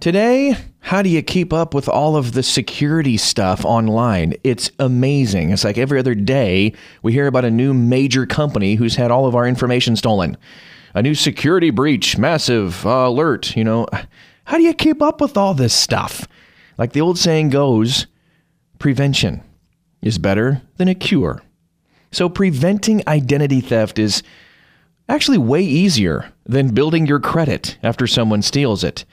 Today, how do you keep up with all of the security stuff online? It's amazing. It's like every other day we hear about a new major company who's had all of our information stolen a new security breach, massive uh, alert. You know, how do you keep up with all this stuff? Like the old saying goes, prevention is better than a cure. So preventing identity theft is actually way easier than building your credit after someone steals it.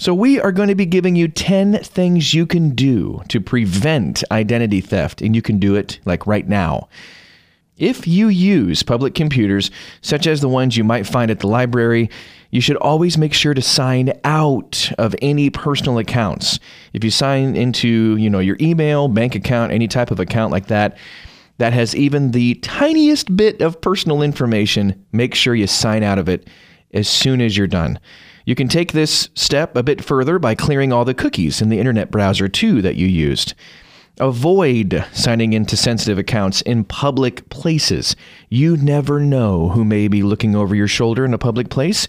So, we are going to be giving you 10 things you can do to prevent identity theft, and you can do it like right now. If you use public computers, such as the ones you might find at the library, you should always make sure to sign out of any personal accounts. If you sign into, you know, your email, bank account, any type of account like that, that has even the tiniest bit of personal information, make sure you sign out of it as soon as you're done. You can take this step a bit further by clearing all the cookies in the internet browser too that you used. Avoid signing into sensitive accounts in public places. You never know who may be looking over your shoulder in a public place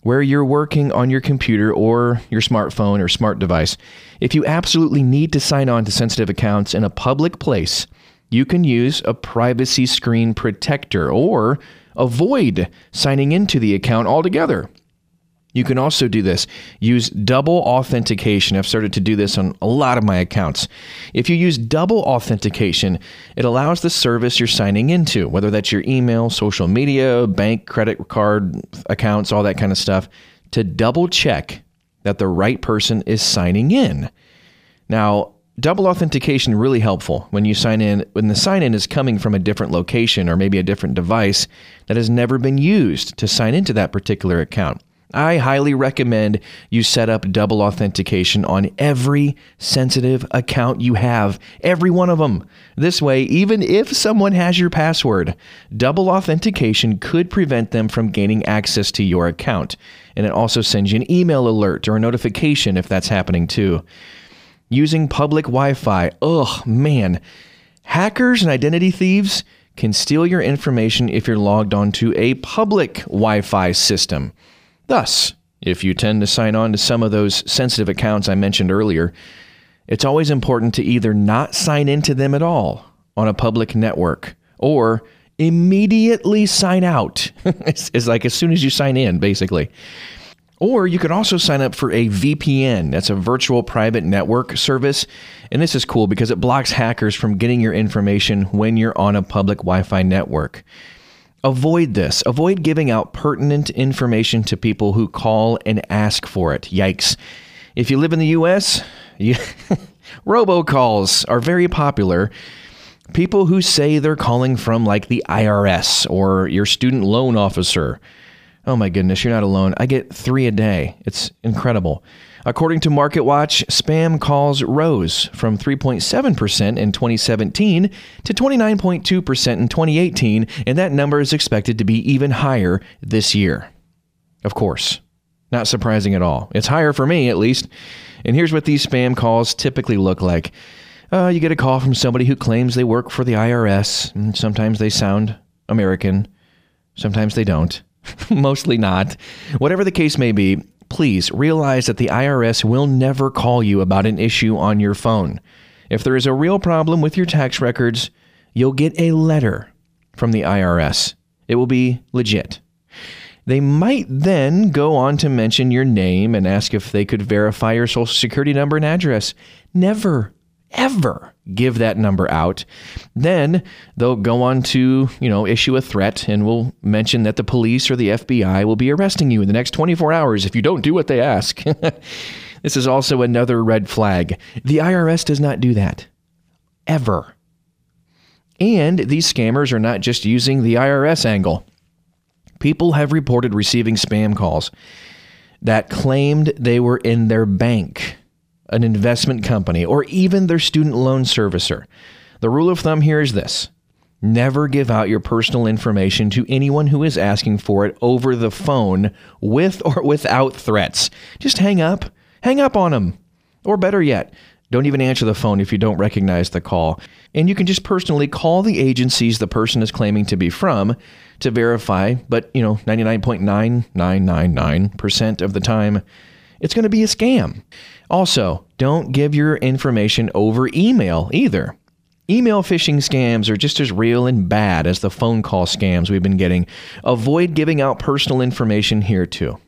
where you're working on your computer or your smartphone or smart device. If you absolutely need to sign on to sensitive accounts in a public place, you can use a privacy screen protector or avoid signing into the account altogether. You can also do this. Use double authentication. I've started to do this on a lot of my accounts. If you use double authentication, it allows the service you're signing into, whether that's your email, social media, bank, credit card accounts, all that kind of stuff, to double check that the right person is signing in. Now, double authentication really helpful when you sign in when the sign in is coming from a different location or maybe a different device that has never been used to sign into that particular account. I highly recommend you set up double authentication on every sensitive account you have, every one of them. This way, even if someone has your password, double authentication could prevent them from gaining access to your account. And it also sends you an email alert or a notification if that's happening too. Using public Wi Fi, ugh, man. Hackers and identity thieves can steal your information if you're logged onto a public Wi Fi system. Thus, if you tend to sign on to some of those sensitive accounts I mentioned earlier, it's always important to either not sign into them at all on a public network or immediately sign out. it's, it's, like as soon as you sign in, basically. Or you could also sign up for a VPN. That's a virtual private network service. And this is cool because it blocks hackers from getting your information when you're on a public Wi Fi network. Avoid this. Avoid giving out pertinent information to people who call and ask for it. Yikes. If you live in the US, you robocalls are very popular. People who say they're calling from like the IRS or your student loan officer. Oh my goodness, you're not alone. I get three a day. It's incredible. According to MarketWatch, spam calls rose from 3.7% in 2017 to 29.2% in 2018, and that number is expected to be even higher this year. Of course, not surprising at all. It's higher for me, at least. And here's what these spam calls typically look like. Uh, you get a call from somebody who claims they work for the IRS. and Sometimes they sound American, sometimes they don't. Mostly not. Whatever the case may be, please realize that the IRS will never call you about an issue on your phone. If there is a real problem with your tax records, you'll get a letter from the IRS. It will be legit. They might then go on to mention your name and ask if they could verify your social security number and address. Never ever give that number out, then they'll go on to, you know, issue a threat and will mention that the police or the FBI will be arresting you in the next 24 hours if you don't do what they ask. this is also another red flag. The IRS does not do that. Ever. And these scammers are not just using the IRS angle. People have reported receiving spam calls that claimed they were in their bank an investment company, or even their student loan servicer. The rule of thumb here is this Never give out your personal information to anyone who is asking for it over the phone with or without threats. Just hang up. Hang up on them. Or better yet, don't even answer the phone if you don't recognize the call. And you can just personally call the agencies the person is claiming to be from to verify, but you know, 99.9999% of the time, it's going to be a scam. Also, don't give your information over email either. Email phishing scams are just as real and bad as the phone call scams we've been getting. Avoid giving out personal information here too.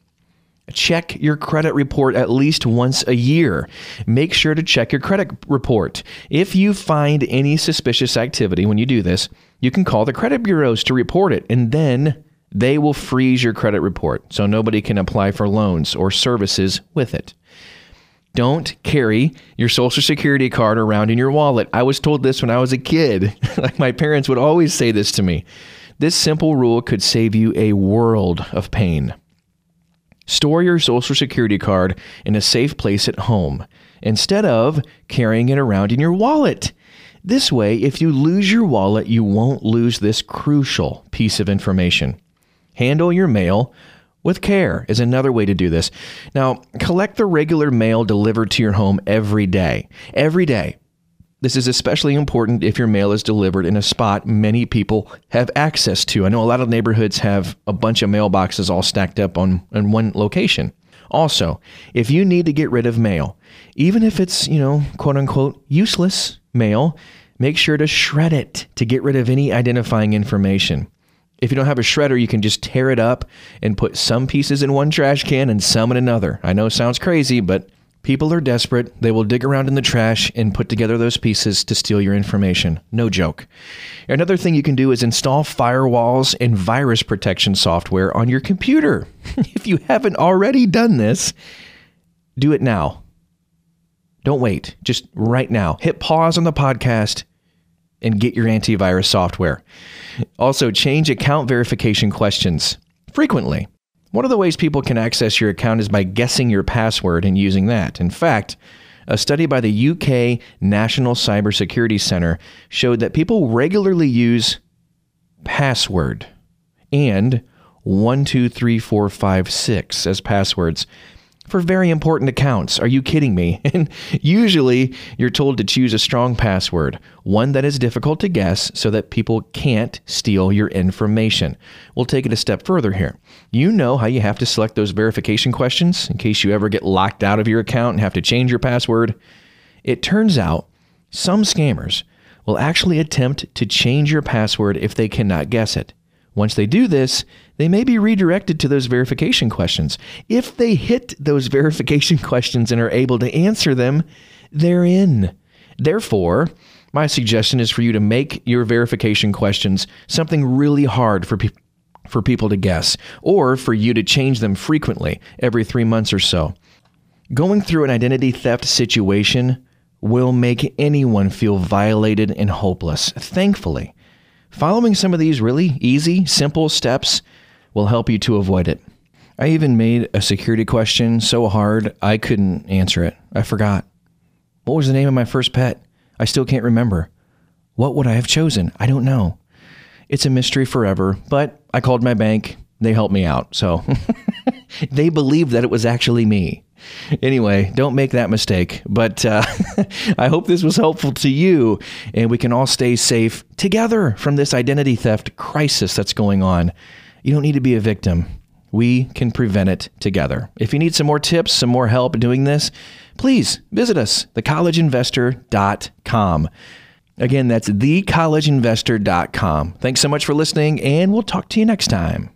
Check your credit report at least once a year. Make sure to check your credit report. If you find any suspicious activity when you do this, you can call the credit bureaus to report it, and then they will freeze your credit report so nobody can apply for loans or services with it. Don't carry your social security card around in your wallet. I was told this when I was a kid. like my parents would always say this to me. This simple rule could save you a world of pain. Store your social security card in a safe place at home instead of carrying it around in your wallet. This way, if you lose your wallet, you won't lose this crucial piece of information. Handle your mail with care is another way to do this. Now, collect the regular mail delivered to your home every day. Every day. This is especially important if your mail is delivered in a spot many people have access to. I know a lot of neighborhoods have a bunch of mailboxes all stacked up on in one location. Also, if you need to get rid of mail, even if it's, you know, quote unquote useless mail, make sure to shred it to get rid of any identifying information. If you don't have a shredder, you can just tear it up and put some pieces in one trash can and some in another. I know it sounds crazy, but people are desperate. They will dig around in the trash and put together those pieces to steal your information. No joke. Another thing you can do is install firewalls and virus protection software on your computer. if you haven't already done this, do it now. Don't wait. Just right now. Hit pause on the podcast and get your antivirus software. Also, change account verification questions frequently. One of the ways people can access your account is by guessing your password and using that. In fact, a study by the UK National Cybersecurity Center showed that people regularly use password and 123456 as passwords for very important accounts. Are you kidding me? And usually you're told to choose a strong password, one that is difficult to guess so that people can't steal your information. We'll take it a step further here. You know how you have to select those verification questions in case you ever get locked out of your account and have to change your password? It turns out some scammers will actually attempt to change your password if they cannot guess it. Once they do this, they may be redirected to those verification questions. If they hit those verification questions and are able to answer them, they're in. Therefore, my suggestion is for you to make your verification questions something really hard for people for people to guess, or for you to change them frequently, every three months or so. Going through an identity theft situation will make anyone feel violated and hopeless. Thankfully, Following some of these really easy, simple steps will help you to avoid it. I even made a security question so hard I couldn't answer it. I forgot. What was the name of my first pet? I still can't remember. What would I have chosen? I don't know. It's a mystery forever, but I called my bank. They helped me out. So they believed that it was actually me. Anyway, don't make that mistake. But uh, I hope this was helpful to you and we can all stay safe together from this identity theft crisis that's going on. You don't need to be a victim. We can prevent it together. If you need some more tips, some more help doing this, please visit us, thecollegeinvestor.com. Again, that's thecollegeinvestor.com. Thanks so much for listening, and we'll talk to you next time.